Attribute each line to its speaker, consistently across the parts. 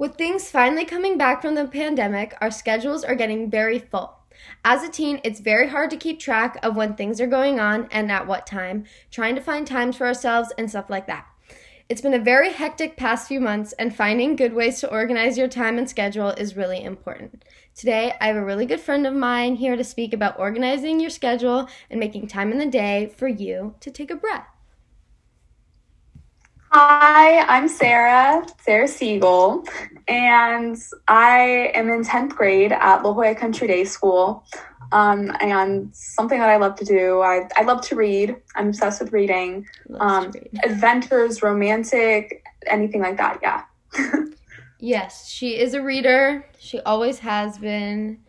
Speaker 1: With things finally coming back from the pandemic, our schedules are getting very full. As a teen, it's very hard to keep track of when things are going on and at what time, trying to find times for ourselves and stuff like that. It's been a very hectic past few months, and finding good ways to organize your time and schedule is really important. Today, I have a really good friend of mine here to speak about organizing your schedule and making time in the day for you to take a breath.
Speaker 2: Hi, I'm Sarah, Sarah Siegel, and I am in 10th grade at La Jolla Country Day School. Um, and something that I love to do, I, I love to read. I'm obsessed with reading. Um, read. Adventures, romantic, anything like that, yeah.
Speaker 1: yes, she is a reader. She always has been.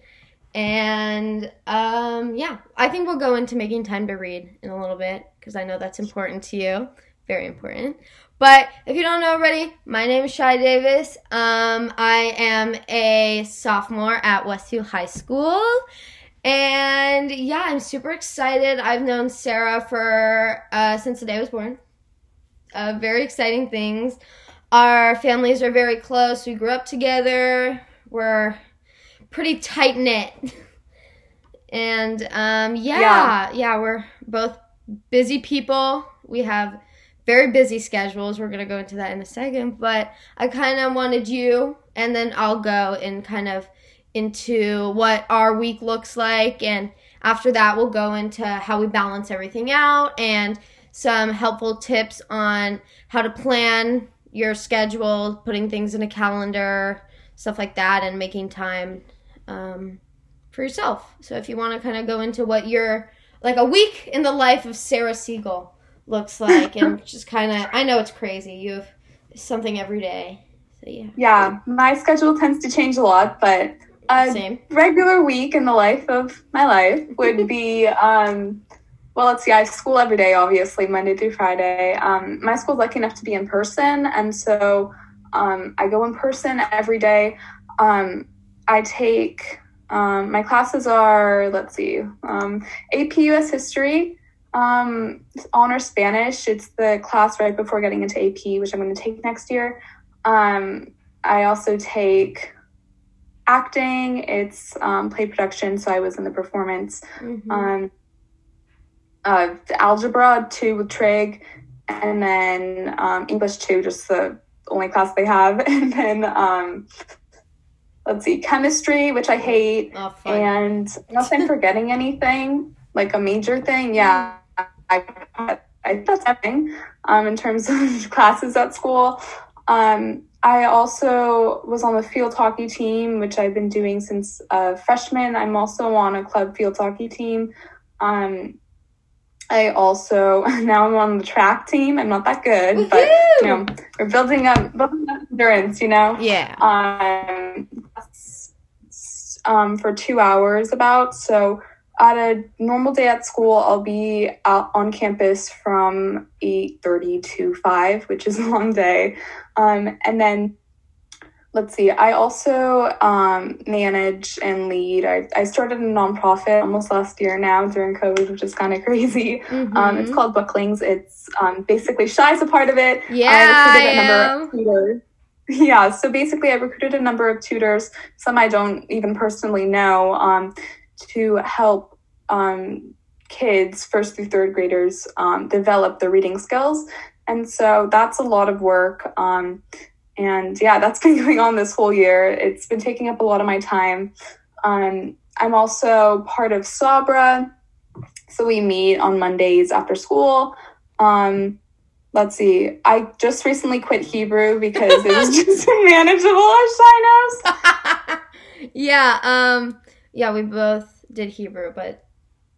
Speaker 1: And um, yeah, I think we'll go into making time to read in a little bit because I know that's important to you. Very important. But if you don't know already, my name is Shai Davis. Um, I am a sophomore at Westview High School. And yeah, I'm super excited. I've known Sarah for uh, since the day I was born. Uh, very exciting things. Our families are very close. We grew up together. We're pretty tight knit. and um, yeah, yeah, yeah, we're both busy people. We have very busy schedules. We're going to go into that in a second, but I kind of wanted you, and then I'll go and kind of into what our week looks like. And after that, we'll go into how we balance everything out and some helpful tips on how to plan your schedule, putting things in a calendar, stuff like that, and making time um, for yourself. So if you want to kind of go into what your like a week in the life of Sarah Siegel looks like and just kind of I know it's crazy. You have something every day. So yeah.
Speaker 2: Yeah, my schedule tends to change a lot, but a Same. regular week in the life of my life would be um well, let's see, I have school every day, obviously, Monday through Friday. Um, my school's lucky enough to be in person, and so um, I go in person every day. Um, I take um, my classes are, let's see, um, AP US History, um, honor Spanish. It's the class right before getting into AP, which I'm going to take next year. Um, I also take acting. It's um, play production, so I was in the performance. Mm-hmm. Um, uh, algebra two with Trig, and then um, English two, just the only class they have, and then um, let's see, chemistry, which I hate, oh, and I'm forgetting anything, like a major thing, yeah, I, I that's everything um, in terms of classes at school. Um, I also was on the field hockey team, which I've been doing since uh, freshman. I'm also on a club field hockey team. Um, I also now I'm on the track team. I'm not that good, Woo-hoo! but you know we're building up building up endurance. You know,
Speaker 1: yeah.
Speaker 2: Um, um, for two hours about so at a normal day at school, I'll be out on campus from 8.30 to 5, which is a long day. Um, and then, let's see, I also um, manage and lead. I, I started a nonprofit almost last year now during COVID, which is kind of crazy. Mm-hmm. Um, it's called Booklings. It's um, basically Shy's a part of it.
Speaker 1: Yeah, I, I am.
Speaker 2: Yeah, so basically, I recruited a number of tutors, some I don't even personally know, um, to help um, kids, first through third graders, um, develop their reading skills. And so that's a lot of work. Um, and yeah, that's been going on this whole year. It's been taking up a lot of my time. Um, I'm also part of Sabra. So we meet on Mondays after school. Um, let's see. I just recently quit Hebrew because it was just manageable as Shinos.
Speaker 1: yeah, um, yeah, we both did Hebrew, but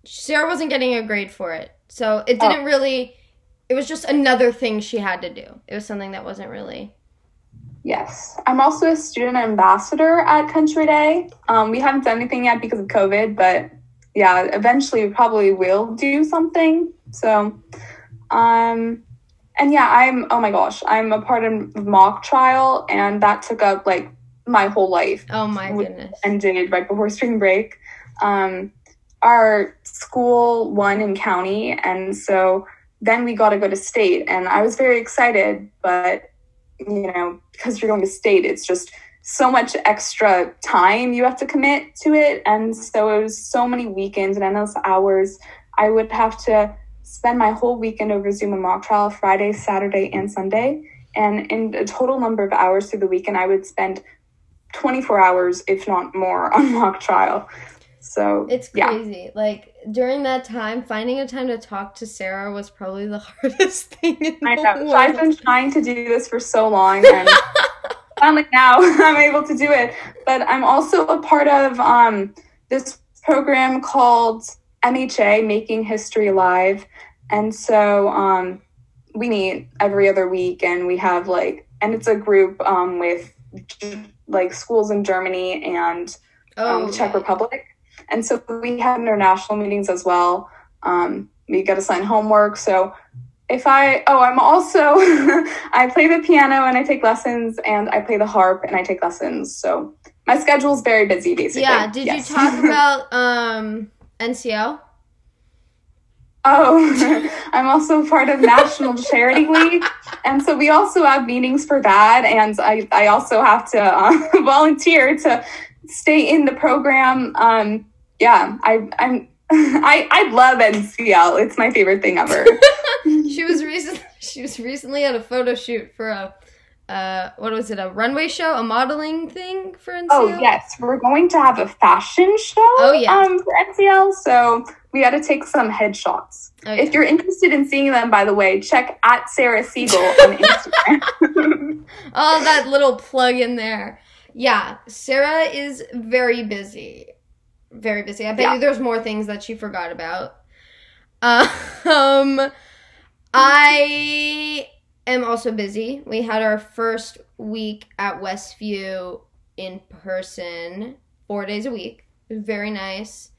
Speaker 1: Sarah wasn't getting a grade for it. So it didn't oh. really it was just another thing she had to do. It was something that wasn't really
Speaker 2: Yes. I'm also a student ambassador at Country Day. Um, we haven't done anything yet because of COVID, but yeah, eventually we probably will do something. So um and yeah, I'm oh my gosh, I'm a part of mock trial and that took up like my whole life.
Speaker 1: Oh my goodness.
Speaker 2: Ended right before spring break. Um our school won in county and so then we got to go to state and i was very excited but you know because you're going to state, it's just so much extra time you have to commit to it. And so it was so many weekends and endless hours. I would have to spend my whole weekend over Zoom a mock trial Friday, Saturday, and Sunday. And in a total number of hours through the weekend, I would spend 24 hours, if not more, on mock trial. So
Speaker 1: it's crazy. Yeah. Like during that time, finding a time to talk to Sarah was probably the hardest thing. I know.
Speaker 2: So I've been trying to do this for so long, and finally now I'm able to do it. But I'm also a part of um, this program called MHA, Making History Live, and so um, we meet every other week, and we have like, and it's a group um, with like schools in Germany and um, oh, the Czech Republic and so we have international meetings as well. Um, we got to sign homework. So if I, oh, I'm also, I play the piano and I take lessons, and I play the harp and I take lessons. So my schedule's very busy, basically.
Speaker 1: Yeah. Did yes. you talk about um, NCL?
Speaker 2: Oh, I'm also part of National Charity League. And so we also have meetings for that. And I, I also have to uh, volunteer to stay in the program. Um, yeah, I I'm I I love NCL. It's my favorite thing ever.
Speaker 1: she was recently she was recently at a photo shoot for a uh what was it a runway show a modeling thing for NCL?
Speaker 2: Oh yes, we're going to have a fashion show. Oh yeah, um, for NCL. So we got to take some headshots. Oh, yeah. If you're interested in seeing them, by the way, check at Sarah Siegel on Instagram.
Speaker 1: oh, that little plug in there. Yeah, Sarah is very busy very busy. I bet yeah. you there's more things that she forgot about. um, I am also busy. We had our first week at Westview in person, four days a week. Very nice.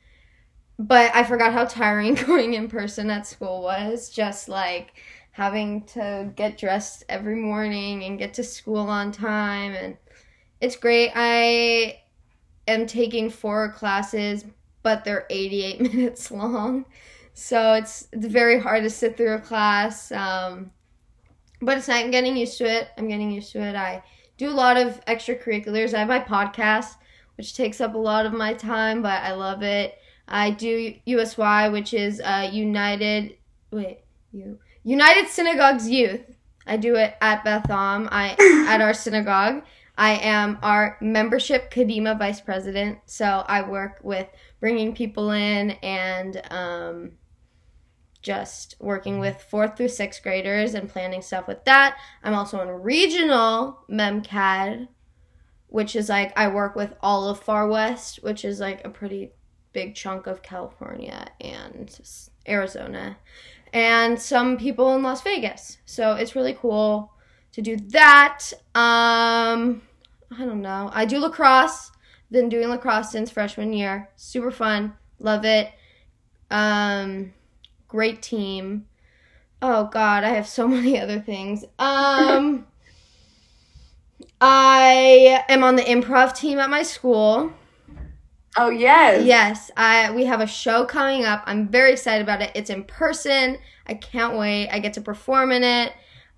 Speaker 1: But I forgot how tiring going in person at school was. Just like having to get dressed every morning and get to school on time and it's great. I am taking four classes, but they're 88 minutes long. So it's, it's very hard to sit through a class. Um, but it's not, I'm getting used to it. I'm getting used to it. I do a lot of extracurriculars. I have my podcast, which takes up a lot of my time, but I love it. I do USY, which is uh, United, wait, you, United Synagogues Youth. I do it at Beth Am, I at our synagogue. I am our membership Kadima vice president. So I work with bringing people in and um, just working with fourth through sixth graders and planning stuff with that. I'm also in regional MEMCAD, which is like I work with all of Far West, which is like a pretty big chunk of California and Arizona, and some people in Las Vegas. So it's really cool to do that. Um, I don't know. I do lacrosse. Been doing lacrosse since freshman year. Super fun. Love it. Um, great team. Oh God, I have so many other things. Um, I am on the improv team at my school.
Speaker 2: Oh yes.
Speaker 1: Yes, I we have a show coming up. I'm very excited about it. It's in person. I can't wait. I get to perform in it.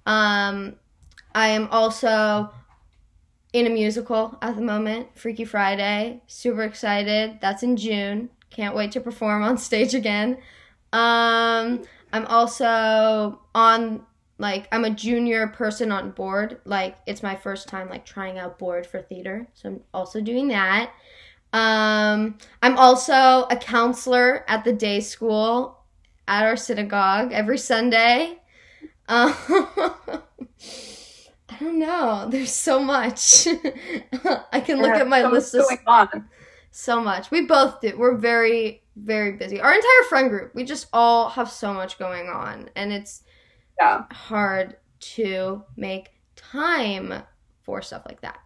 Speaker 1: Um, I am also in a musical at the moment, Freaky Friday. Super excited. That's in June. Can't wait to perform on stage again. Um, I'm also on like I'm a junior person on board. Like it's my first time like trying out board for theater, so I'm also doing that. Um, I'm also a counselor at the day school at our synagogue every Sunday. Um, I don't know. There's so much. I can look at my so list of on. so much. We both do. We're very very busy. Our entire friend group. We just all have so much going on and it's yeah. hard to make time for stuff like that.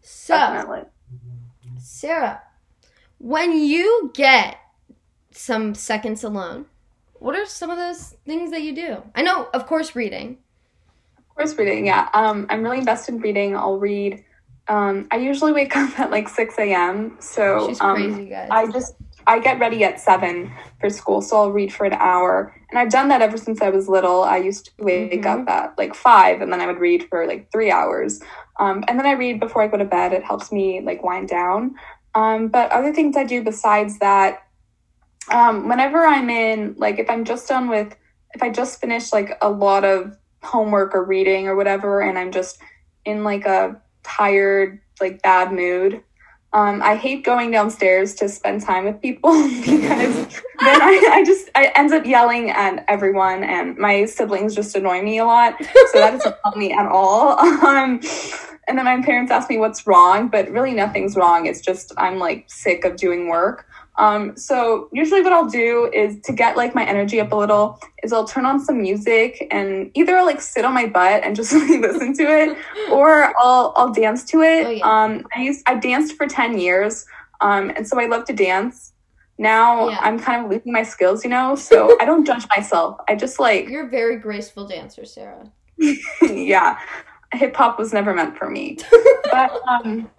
Speaker 1: So Definitely. Sarah, when you get some seconds alone, what are some of those things that you do? I know, of course, reading
Speaker 2: course, reading. Yeah, um, I'm really invested in reading. I'll read. Um, I usually wake up at like 6 a.m. So She's um, crazy, guys. I just I get ready at seven for school, so I'll read for an hour. And I've done that ever since I was little. I used to wake mm-hmm. up at like five, and then I would read for like three hours. Um, and then I read before I go to bed. It helps me like wind down. Um, but other things I do besides that, um, whenever I'm in, like, if I'm just done with, if I just finished like a lot of homework or reading or whatever, and I'm just in like a tired, like bad mood, um, I hate going downstairs to spend time with people because then I, I just I end up yelling at everyone, and my siblings just annoy me a lot. So that doesn't help me at all. Um, and then my parents ask me what's wrong, but really nothing's wrong. It's just I'm like sick of doing work. Um, so usually what I'll do is to get like my energy up a little is I'll turn on some music and either I'll like sit on my butt and just like listen to it or I'll I'll dance to it. Oh, yeah. Um, I used I danced for 10 years. Um, and so I love to dance. Now yeah. I'm kind of losing my skills, you know, so I don't judge myself. I just like
Speaker 1: You're a very graceful dancer, Sarah.
Speaker 2: yeah. Hip hop was never meant for me. but um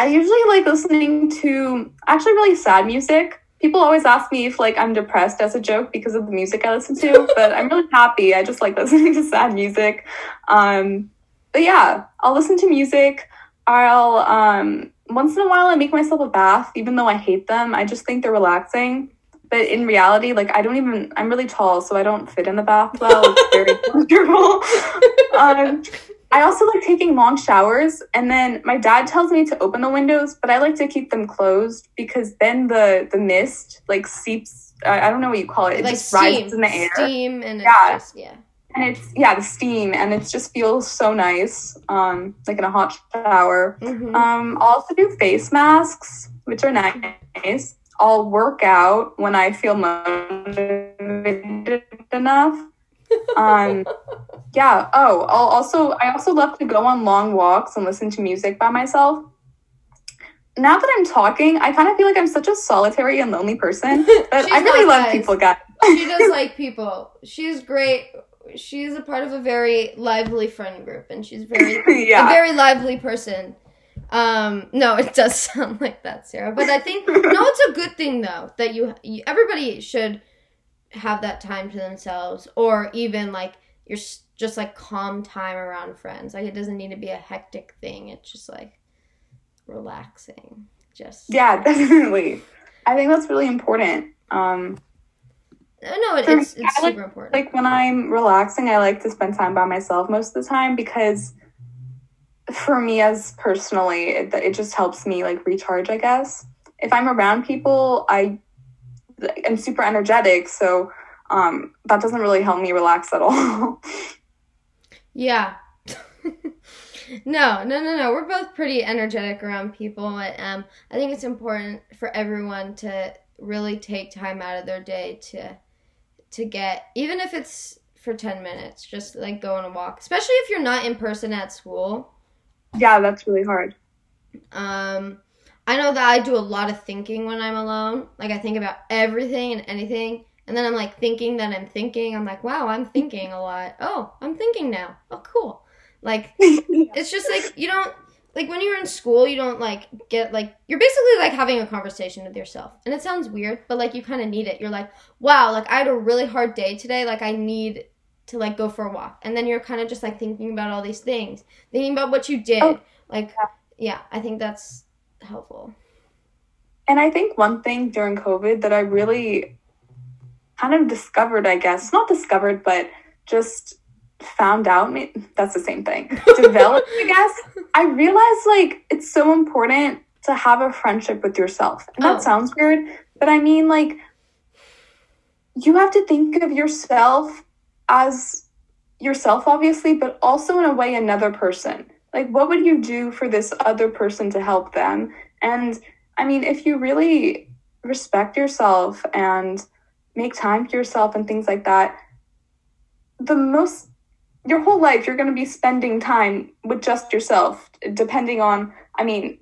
Speaker 2: I usually like listening to actually really sad music. People always ask me if like I'm depressed as a joke because of the music I listen to, but I'm really happy. I just like listening to sad music. Um, but yeah, I'll listen to music. I'll um, once in a while I make myself a bath, even though I hate them. I just think they're relaxing. But in reality, like I don't even I'm really tall, so I don't fit in the bath well. It's very comfortable. um, I also like taking long showers, and then my dad tells me to open the windows, but I like to keep them closed because then the the mist like seeps. I, I don't know what you call it. It like just steam, rises in the air.
Speaker 1: Steam and yeah. Just, yeah.
Speaker 2: And it's yeah the steam and it just feels so nice, um, like in a hot shower. Mm-hmm. Um, I'll also do face masks, which are nice. I'll work out when I feel motivated enough. Um, yeah. Oh, I'll also I also love to go on long walks and listen to music by myself. Now that I'm talking, I kind of feel like I'm such a solitary and lonely person, but I really love people, guys.
Speaker 1: she does like people. She's great. She's a part of a very lively friend group, and she's very yeah. a very lively person. Um, no, it does sound like that, Sarah. But I think no, it's a good thing though that you, you everybody should have that time to themselves, or even like you're just like calm time around friends. Like it doesn't need to be a hectic thing. It's just like relaxing. Just
Speaker 2: yeah, definitely. I think that's really important. Um,
Speaker 1: no, it, it's, it's super
Speaker 2: like,
Speaker 1: important.
Speaker 2: Like when I'm relaxing, I like to spend time by myself most of the time because for me as personally, it, it just helps me like recharge, I guess. If I'm around people, I am super energetic, so um, that doesn't really help me relax at all.
Speaker 1: Yeah. no, no, no, no. We're both pretty energetic around people. Um, I think it's important for everyone to really take time out of their day to to get even if it's for 10 minutes just like go on a walk especially if you're not in person at school
Speaker 2: yeah that's really hard
Speaker 1: um i know that i do a lot of thinking when i'm alone like i think about everything and anything and then I'm like thinking that I'm thinking. I'm like, wow, I'm thinking a lot. Oh, I'm thinking now. Oh, cool. Like, it's just like, you don't, like when you're in school, you don't like get like, you're basically like having a conversation with yourself. And it sounds weird, but like you kind of need it. You're like, wow, like I had a really hard day today. Like I need to like go for a walk. And then you're kind of just like thinking about all these things, thinking about what you did. Oh, like, yeah, I think that's helpful.
Speaker 2: And I think one thing during COVID that I really kind of discovered, I guess, not discovered, but just found out. That's the same thing. Developed, I guess. I realized like it's so important to have a friendship with yourself. And that oh. sounds weird, but I mean, like, you have to think of yourself as yourself, obviously, but also in a way, another person. Like, what would you do for this other person to help them? And I mean, if you really respect yourself and make time for yourself and things like that, the most your whole life you're going to be spending time with just yourself depending on i mean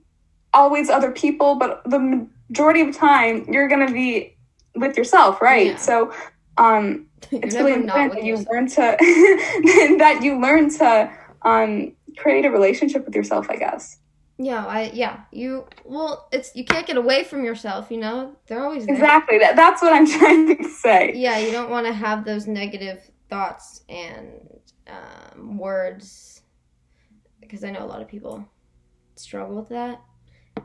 Speaker 2: always other people but the majority of time you're going to be with yourself right yeah. so um it's really important that you yourself. learn to that you learn to um create a relationship with yourself i guess
Speaker 1: yeah, I yeah you well it's you can't get away from yourself. You know they're always there.
Speaker 2: exactly that. That's what I'm trying to say.
Speaker 1: Yeah, you don't want to have those negative thoughts and um, words because I know a lot of people struggle with that.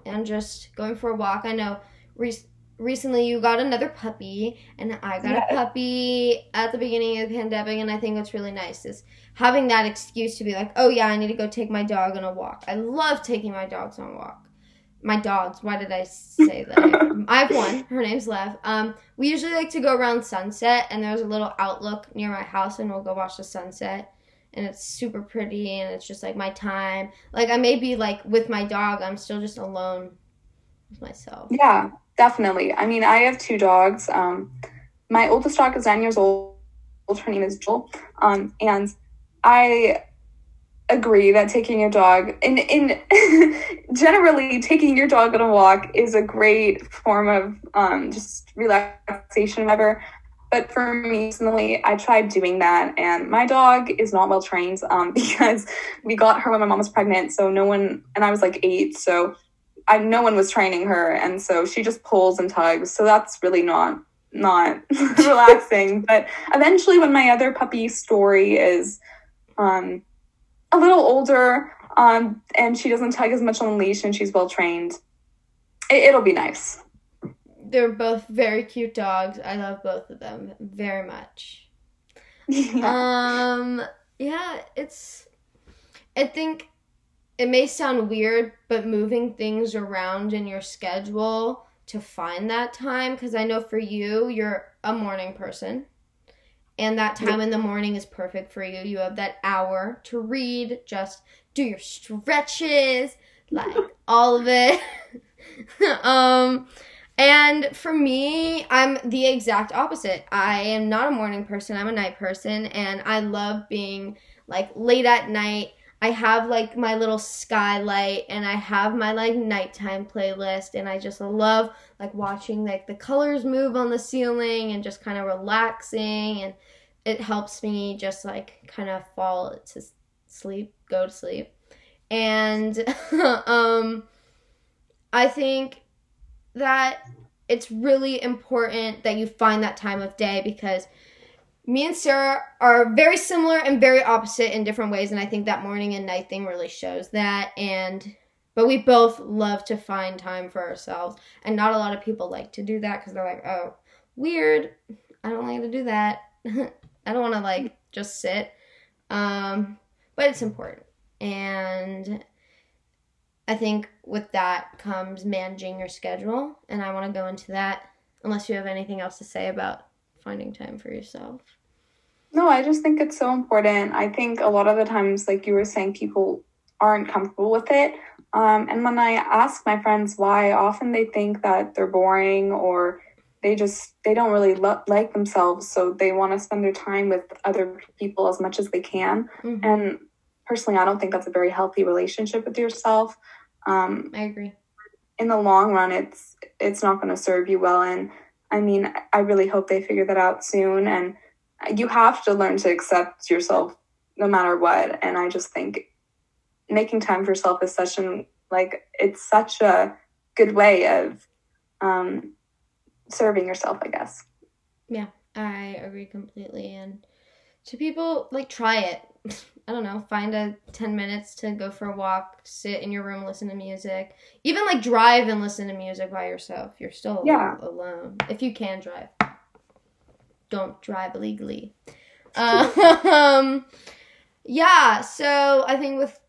Speaker 1: And just going for a walk. I know re- recently you got another puppy, and I got yes. a puppy at the beginning of the pandemic, and I think what's really nice is having that excuse to be like, oh yeah, I need to go take my dog on a walk. I love taking my dogs on a walk. My dogs. Why did I say that? I have one. Her name's Lev. Um, we usually like to go around sunset, and there's a little outlook near my house, and we'll go watch the sunset and it's super pretty and it's just like my time. Like I may be like with my dog, I'm still just alone with myself.
Speaker 2: Yeah, definitely. I mean, I have two dogs. Um, my oldest dog is nine years old. Her name is Jewel. Um, and I agree that taking your dog and in generally taking your dog on a walk is a great form of um, just relaxation whatever but for me personally, I tried doing that, and my dog is not well trained um, because we got her when my mom was pregnant. So no one, and I was like eight, so I no one was training her, and so she just pulls and tugs. So that's really not not relaxing. But eventually, when my other puppy story is um, a little older, um, and she doesn't tug as much on the leash, and she's well trained, it, it'll be nice
Speaker 1: they're both very cute dogs. I love both of them very much. yeah. Um yeah, it's I think it may sound weird, but moving things around in your schedule to find that time because I know for you, you're a morning person. And that time in the morning is perfect for you. You have that hour to read, just do your stretches, like all of it. um and for me, I'm the exact opposite. I am not a morning person, I'm a night person, and I love being like late at night. I have like my little skylight and I have my like nighttime playlist and I just love like watching like the colors move on the ceiling and just kind of relaxing and it helps me just like kind of fall to sleep, go to sleep. And um I think that it's really important that you find that time of day because me and Sarah are very similar and very opposite in different ways and I think that morning and night thing really shows that and but we both love to find time for ourselves and not a lot of people like to do that cuz they're like, "Oh, weird. I don't like to do that. I don't want to like just sit." Um, but it's important. And I think with that comes managing your schedule, and I want to go into that unless you have anything else to say about finding time for yourself.
Speaker 2: No, I just think it's so important. I think a lot of the times, like you were saying, people aren't comfortable with it. Um, and when I ask my friends why, often they think that they're boring or they just they don't really lo- like themselves, so they want to spend their time with other people as much as they can. Mm-hmm. And personally, I don't think that's a very healthy relationship with yourself.
Speaker 1: Um, I agree.
Speaker 2: In the long run, it's it's not going to serve you well. And I mean, I really hope they figure that out soon. And you have to learn to accept yourself no matter what. And I just think making time for yourself is such an like it's such a good way of um, serving yourself, I guess.
Speaker 1: Yeah, I agree completely. And to people, like, try it. I don't know, find a 10 minutes to go for a walk, sit in your room, listen to music. Even like drive and listen to music by yourself. You're still yeah. alone. If you can drive. Don't drive illegally. um, yeah, so I think with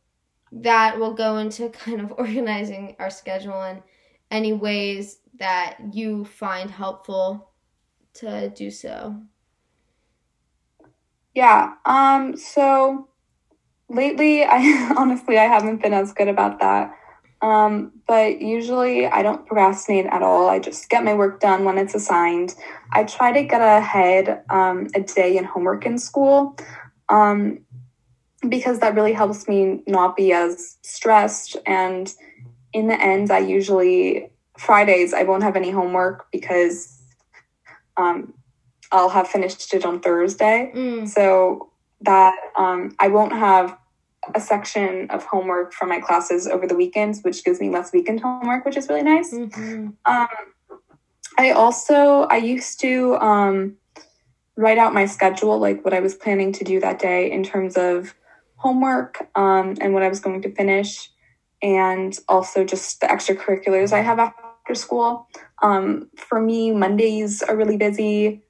Speaker 1: that, we'll go into kind of organizing our schedule and any ways that you find helpful to do so.
Speaker 2: Yeah. Um so lately I honestly I haven't been as good about that. Um, but usually I don't procrastinate at all. I just get my work done when it's assigned. I try to get ahead um, a day in homework in school um, because that really helps me not be as stressed. And in the end, I usually, Fridays, I won't have any homework because um, I'll have finished it on Thursday. Mm. So that um, I won't have a section of homework for my classes over the weekends, which gives me less weekend homework, which is really nice. Mm-hmm. Um, I also I used to um, write out my schedule, like what I was planning to do that day in terms of homework um, and what I was going to finish, and also just the extracurriculars I have after school. Um, for me, Mondays are really busy,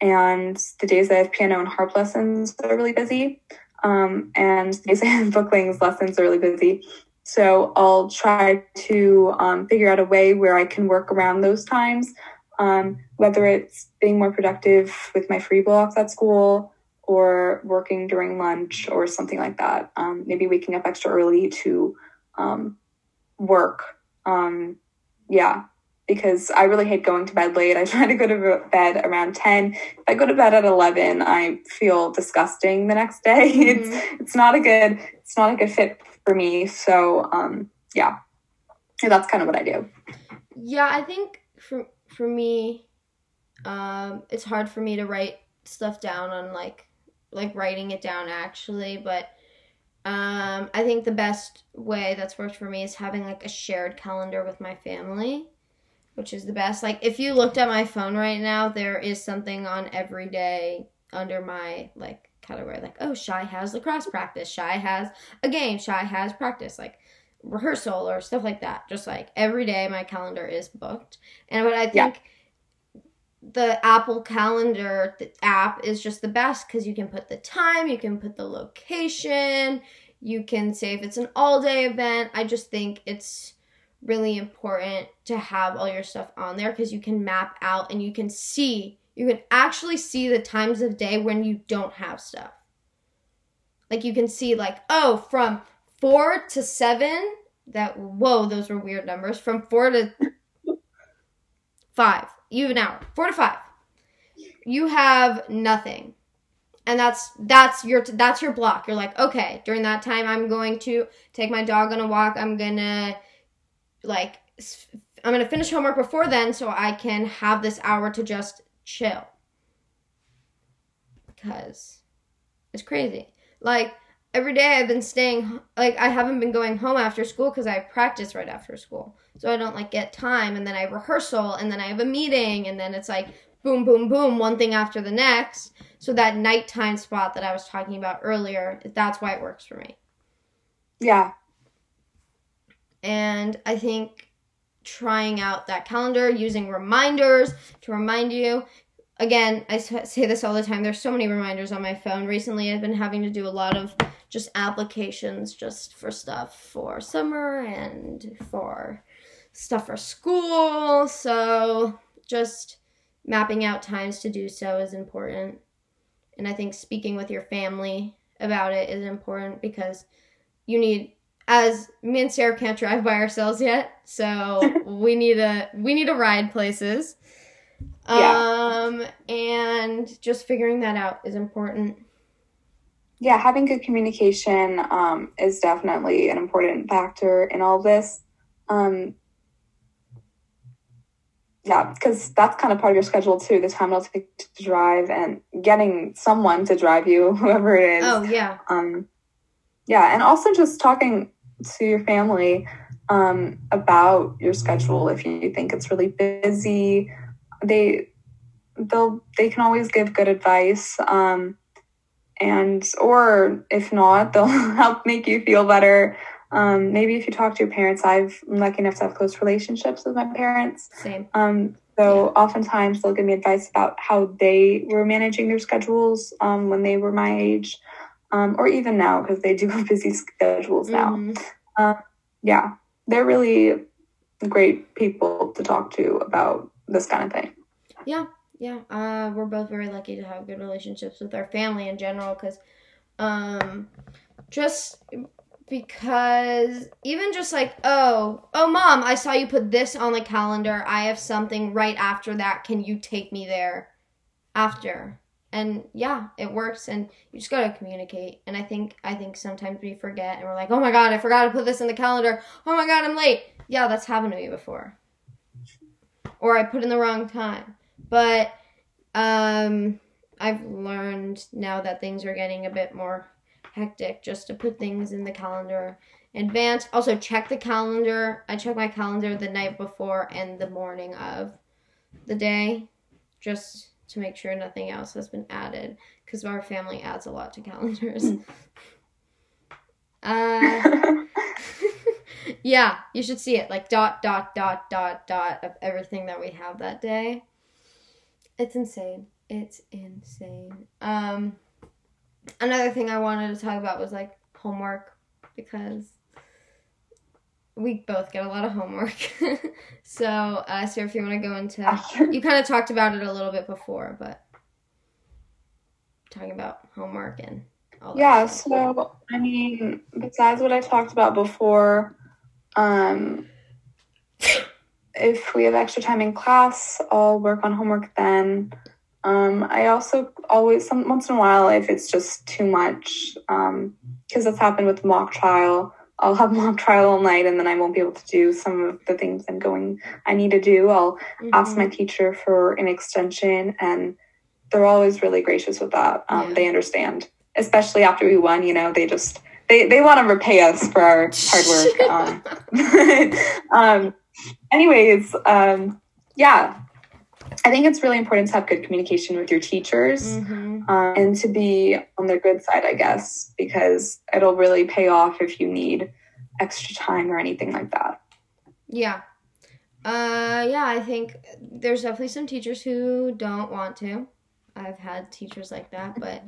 Speaker 2: and the days I have piano and harp lessons are really busy. Um, and the days I have booklings lessons are really busy. So I'll try to um, figure out a way where I can work around those times, um, whether it's being more productive with my free blocks at school or working during lunch or something like that. Um, maybe waking up extra early to um, work. Um, yeah, because I really hate going to bed late. I try to go to bed around 10. If I go to bed at 11, I feel disgusting the next day. Mm-hmm. It's it's not a good it's not a good fit for me. So, um yeah. that's kind of what I do.
Speaker 1: Yeah, I think for for me um it's hard for me to write stuff down on like like writing it down actually, but um I think the best way that's worked for me is having like a shared calendar with my family which is the best. Like if you looked at my phone right now, there is something on every day under my like category like oh Shy has lacrosse practice, Shy has a game, Shy has practice like rehearsal or stuff like that. Just like every day my calendar is booked. And what I think yeah. the Apple Calendar the app is just the best cuz you can put the time, you can put the location, you can say if it's an all-day event. I just think it's really important to have all your stuff on there because you can map out and you can see, you can actually see the times of day when you don't have stuff. Like you can see, like, oh, from four to seven, that, whoa, those were weird numbers. From four to five, you have an hour, four to five. You have nothing and that's that's your that's your block you're like okay during that time i'm going to take my dog on a walk i'm gonna like I'm gonna finish homework before then so I can have this hour to just chill. Because it's crazy. Like every day I've been staying like I haven't been going home after school because I practice right after school. So I don't like get time and then I rehearsal and then I have a meeting and then it's like boom boom boom one thing after the next. So that nighttime spot that I was talking about earlier, that's why it works for me.
Speaker 2: Yeah,
Speaker 1: and I think trying out that calendar, using reminders to remind you. Again, I say this all the time. There's so many reminders on my phone. Recently, I've been having to do a lot of just applications just for stuff for summer and for stuff for school. So, just mapping out times to do so is important. And I think speaking with your family about it is important because you need as me and Sarah can't drive by ourselves yet, so we need a we need to ride places. Yeah. Um and just figuring that out is important.
Speaker 2: Yeah, having good communication um, is definitely an important factor in all this. Um, yeah, because that's kind of part of your schedule too. The time it'll take to drive and getting someone to drive you, whoever it is.
Speaker 1: Oh yeah.
Speaker 2: Um, yeah, and also just talking to your family um, about your schedule if you think it's really busy. They they'll they can always give good advice. Um, and or if not, they'll help make you feel better. Um, maybe if you talk to your parents, I've I'm lucky enough to have close relationships with my parents.
Speaker 1: Same.
Speaker 2: Um, so oftentimes they'll give me advice about how they were managing their schedules um, when they were my age um, or even now because they do have busy schedules now. Mm-hmm. Uh, yeah, they're really great people to talk to about this kind of thing.
Speaker 1: Yeah, yeah. Uh, we're both very lucky to have good relationships with our family in general because um, just because even just like oh oh mom i saw you put this on the calendar i have something right after that can you take me there after and yeah it works and you just gotta communicate. And i think i think sometimes we forget and we're like oh my god i forgot to put this in the calendar. Oh my god i'm late. Yeah that's happened to me before. Or i put in the wrong time. But um i've learned now that things are getting a bit more hectic just to put things in the calendar in advance. Also check the calendar. I check my calendar the night before and the morning of the day just to make sure nothing else has been added because our family adds a lot to calendars. Uh, yeah, you should see it. Like dot dot dot dot dot of everything that we have that day. It's insane. It's insane. Um, another thing I wanted to talk about was like homework because we both get a lot of homework. so, uh, so if you want to go into, you kind of talked about it a little bit before, but talking about homework and
Speaker 2: all that. yeah. So, I mean, besides what I talked about before, um, if we have extra time in class, I'll work on homework then. Um, I also always, some once in a while, if it's just too much, because um, that's happened with mock trial I'll have mock trial all night and then I won't be able to do some of the things I'm going I need to do. I'll mm-hmm. ask my teacher for an extension and they're always really gracious with that. Um, yeah. They understand, especially after we won. You know, they just they they want to repay us for our hard work. um, um, anyways, um, yeah, I think it's really important to have good communication with your teachers mm-hmm. um, and to be on their good side, I guess, because it'll really pay off if you need extra time or anything like that.
Speaker 1: Yeah. Uh, yeah, I think there's definitely some teachers who don't want to. I've had teachers like that, but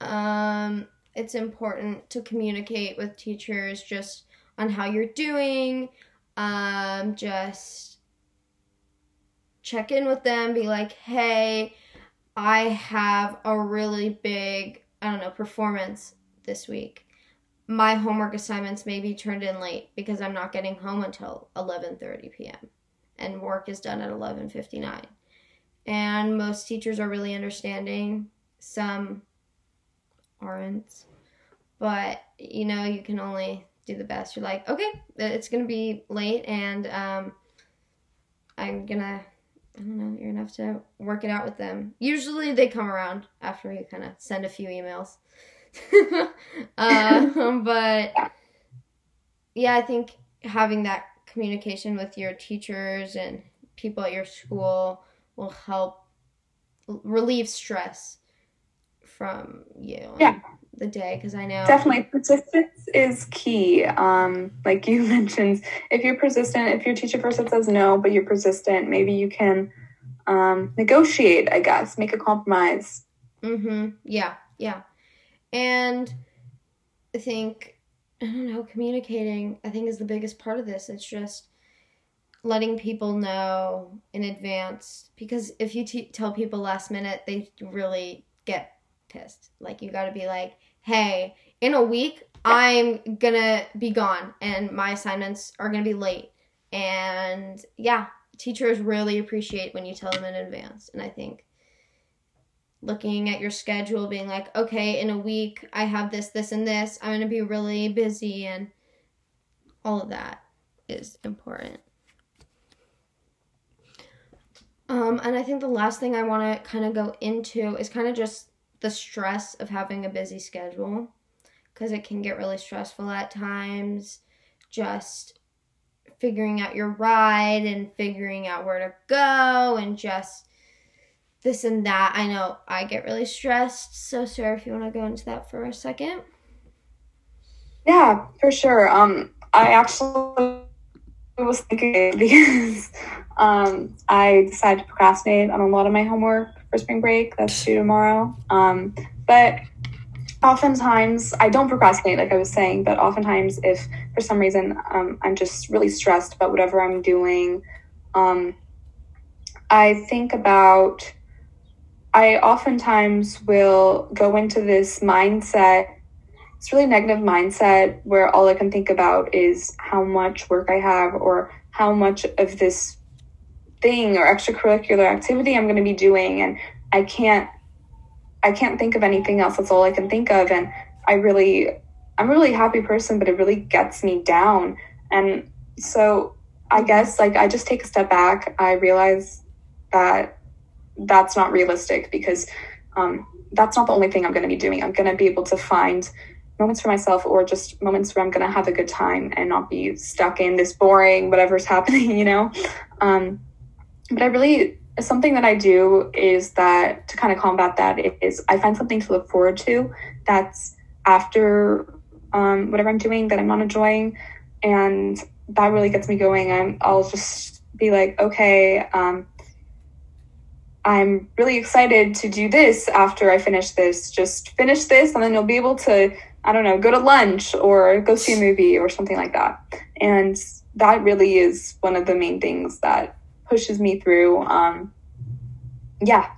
Speaker 1: um, it's important to communicate with teachers just on how you're doing. Um, just check in with them, be like, hey, I have a really big, I don't know, performance this week. My homework assignments may be turned in late because I'm not getting home until 11:30 p.m. and work is done at 11:59. And most teachers are really understanding. Some aren't. But, you know, you can only do the best. You're like, okay, it's going to be late and um, I'm going to I don't know, you're gonna have to work it out with them. Usually they come around after you kind of send a few emails. uh, but yeah, I think having that communication with your teachers and people at your school will help relieve stress from you.
Speaker 2: Yeah.
Speaker 1: The day because I know
Speaker 2: definitely persistence is key. Um, like you mentioned, if you're persistent, if your teacher person says no, but you're persistent, maybe you can um, negotiate. I guess make a compromise.
Speaker 1: Mm-hmm. Yeah. Yeah. And I think I don't know communicating. I think is the biggest part of this. It's just letting people know in advance because if you t- tell people last minute, they really get pissed. Like you got to be like, "Hey, in a week I'm to be gone and my assignments are to be late." And yeah, teachers really appreciate when you tell them in advance. And I think looking at your schedule being like, "Okay, in a week I have this this and this. I'm to be really busy." And all of that is important. Um, and I think the last thing I want to kind of go into is kind of just the stress of having a busy schedule because it can get really stressful at times. Just figuring out your ride and figuring out where to go and just this and that. I know I get really stressed. So, Sarah, if you want to go into that for a second.
Speaker 2: Yeah, for sure. Um, I actually was thinking because um, I decided to procrastinate on a lot of my homework for spring break. That's due tomorrow. Um, but oftentimes I don't procrastinate, like I was saying, but oftentimes if for some reason um, I'm just really stressed about whatever I'm doing, um, I think about, I oftentimes will go into this mindset, it's really negative mindset where all I can think about is how much work I have or how much of this thing or extracurricular activity I'm going to be doing and I can't I can't think of anything else. That's all I can think of and I really I'm a really happy person but it really gets me down and so I guess like I just take a step back. I realize that that's not realistic because um, that's not the only thing I'm going to be doing. I'm going to be able to find moments for myself or just moments where I'm going to have a good time and not be stuck in this boring whatever's happening, you know? Um, but I really something that I do is that to kind of combat that is I find something to look forward to that's after um, whatever I'm doing that I'm not enjoying, and that really gets me going. I'm I'll just be like, okay, um, I'm really excited to do this after I finish this. Just finish this, and then you'll be able to, I don't know, go to lunch or go see a movie or something like that. And that really is one of the main things that pushes me through. Um, yeah.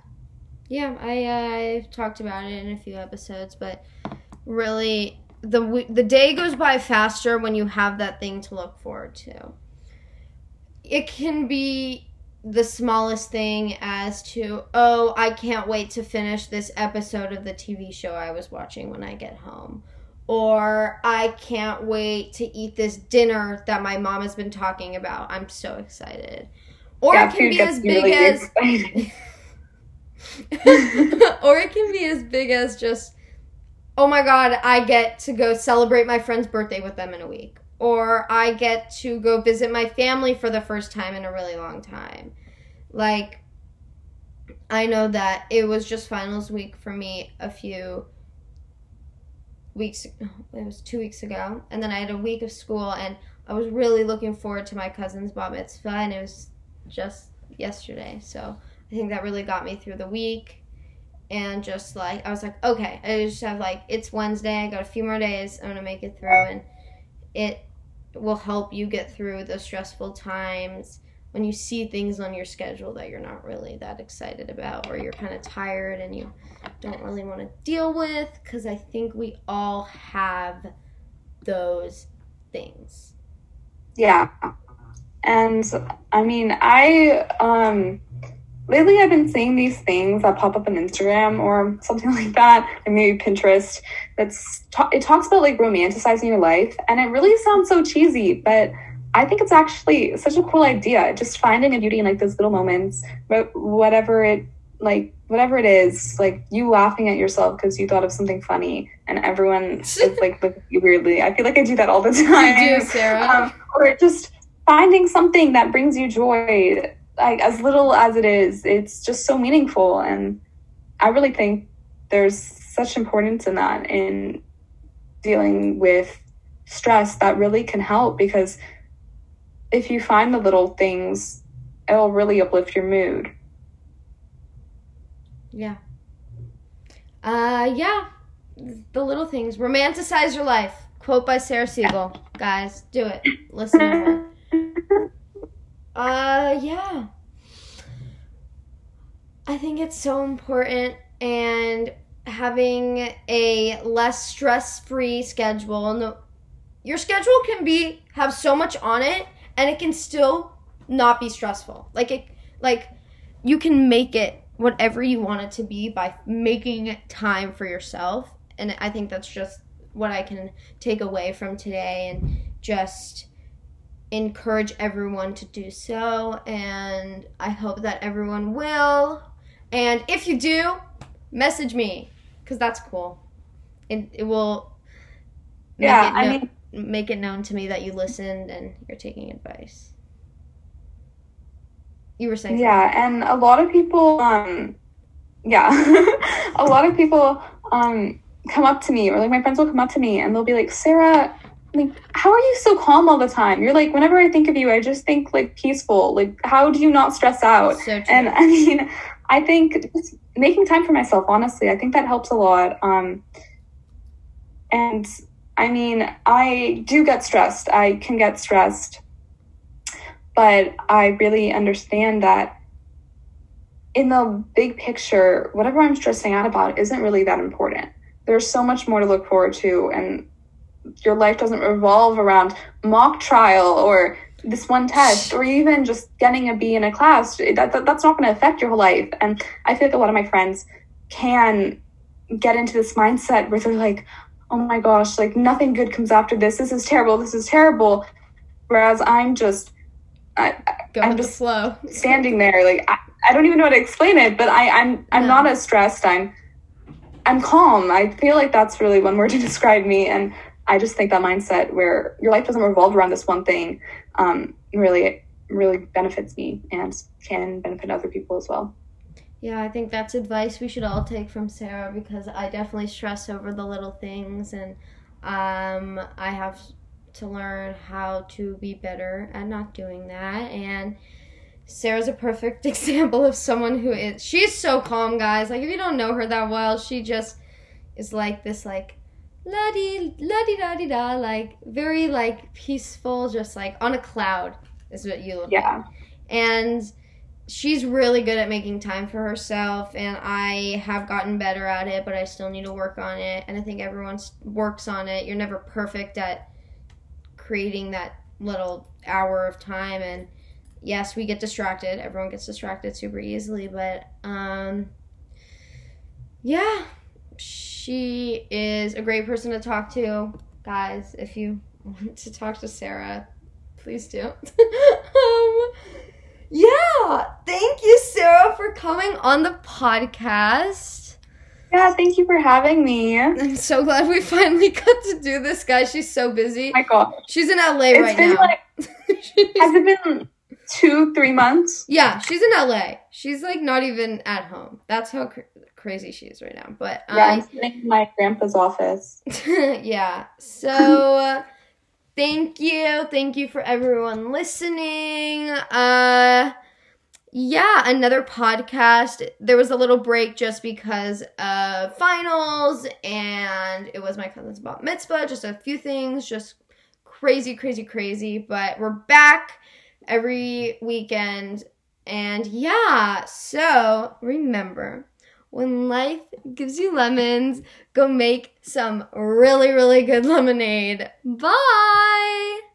Speaker 1: Yeah, I uh, I've talked about it in a few episodes, but really the the day goes by faster when you have that thing to look forward to. It can be the smallest thing as to, oh, I can't wait to finish this episode of the TV show I was watching when I get home. Or I can't wait to eat this dinner that my mom has been talking about. I'm so excited. Or it can be as big really as or it can be as big as just oh my god, I get to go celebrate my friend's birthday with them in a week or I get to go visit my family for the first time in a really long time. Like, I know that it was just finals week for me a few weeks, it was two weeks ago, and then I had a week of school, and I was really looking forward to my cousin's bar mitzvah, and it was just yesterday. So I think that really got me through the week. And just like, I was like, okay, I just have like, it's Wednesday, I got a few more days, I'm gonna make it through. And it will help you get through the stressful times when you see things on your schedule that you're not really that excited about or you're kind of tired and you don't really want to deal with because I think we all have those things.
Speaker 2: Yeah. And I mean, I um lately I've been seeing these things that pop up on Instagram or something like that, and maybe Pinterest. That's it talks about like romanticizing your life, and it really sounds so cheesy, but I think it's actually such a cool idea. Just finding a beauty in like those little moments, whatever it like, whatever it is, like you laughing at yourself because you thought of something funny, and everyone is like looking weirdly. I feel like I do that all the time.
Speaker 1: You do, Sarah. Um,
Speaker 2: or just finding something that brings you joy like as little as it is, it's just so meaningful. And I really think there's such importance in that in dealing with stress that really can help because if you find the little things, it'll really uplift your mood.
Speaker 1: Yeah. Uh yeah. The little things. Romanticize your life. Quote by Sarah Siegel. Guys, do it. Listen. Uh, yeah. I think it's so important and having a less stress-free schedule and the, your schedule can be have so much on it and it can still not be stressful. Like it like you can make it whatever you want it to be by making time for yourself and I think that's just what I can take away from today and just encourage everyone to do so and I hope that everyone will. And if you do, message me cuz that's cool. It it will
Speaker 2: Yeah, I mean
Speaker 1: make it known to me that you listened and you're taking advice. You were saying
Speaker 2: Yeah, something. and a lot of people um yeah. a lot of people um come up to me or like my friends will come up to me and they'll be like, "Sarah, like how are you so calm all the time? You're like whenever i think of you i just think like peaceful. Like how do you not stress out?
Speaker 1: So
Speaker 2: and i mean i think making time for myself honestly i think that helps a lot. Um and i mean i do get stressed. I can get stressed. But i really understand that in the big picture whatever i'm stressing out about isn't really that important. There's so much more to look forward to and your life doesn't revolve around mock trial or this one test or even just getting a B in a class, that, that that's not going to affect your whole life. And I feel like a lot of my friends can get into this mindset where they're like, oh my gosh, like nothing good comes after this. This is terrible. This is terrible. Whereas I'm just, I, I'm just
Speaker 1: slow.
Speaker 2: standing there. Like, I, I don't even know how to explain it, but I, I'm, I'm no. not as stressed. I'm, I'm calm. I feel like that's really one word to describe me. And I just think that mindset where your life doesn't revolve around this one thing um, really, really benefits me and can benefit other people as well.
Speaker 1: Yeah, I think that's advice we should all take from Sarah because I definitely stress over the little things and Um, I have to learn how to be better at not doing that. And Sarah's a perfect example of someone who is. She's so calm, guys. Like, if you don't know her that well, she just is like this, like, la di la di da di da, like very like peaceful, just like on a cloud is what you look yeah. like. And she's really good at making time for herself and I have gotten better at it, but I still need to work on it. And I think everyone works on it. You're never perfect at creating that little hour of time and yes, we get distracted. Everyone gets distracted super easily, but um yeah, she is a great person to talk to. Guys, if you want to talk to Sarah, please do. um, yeah, thank you, Sarah, for coming on the podcast.
Speaker 2: Yeah, thank you for having me.
Speaker 1: I'm so glad we finally got to do this, guys. She's so busy.
Speaker 2: my God.
Speaker 1: She's in LA it's right now. Like,
Speaker 2: has it been two, three months?
Speaker 1: Yeah, she's in LA. She's like not even at home. That's how crazy she is right now. But
Speaker 2: um, yeah, I'm sitting in my grandpa's office.
Speaker 1: yeah. So thank you, thank you for everyone listening. Uh, yeah, another podcast. There was a little break just because of finals, and it was my cousin's bat mitzvah. Just a few things, just crazy, crazy, crazy. But we're back every weekend. And yeah, so remember when life gives you lemons, go make some really, really good lemonade. Bye!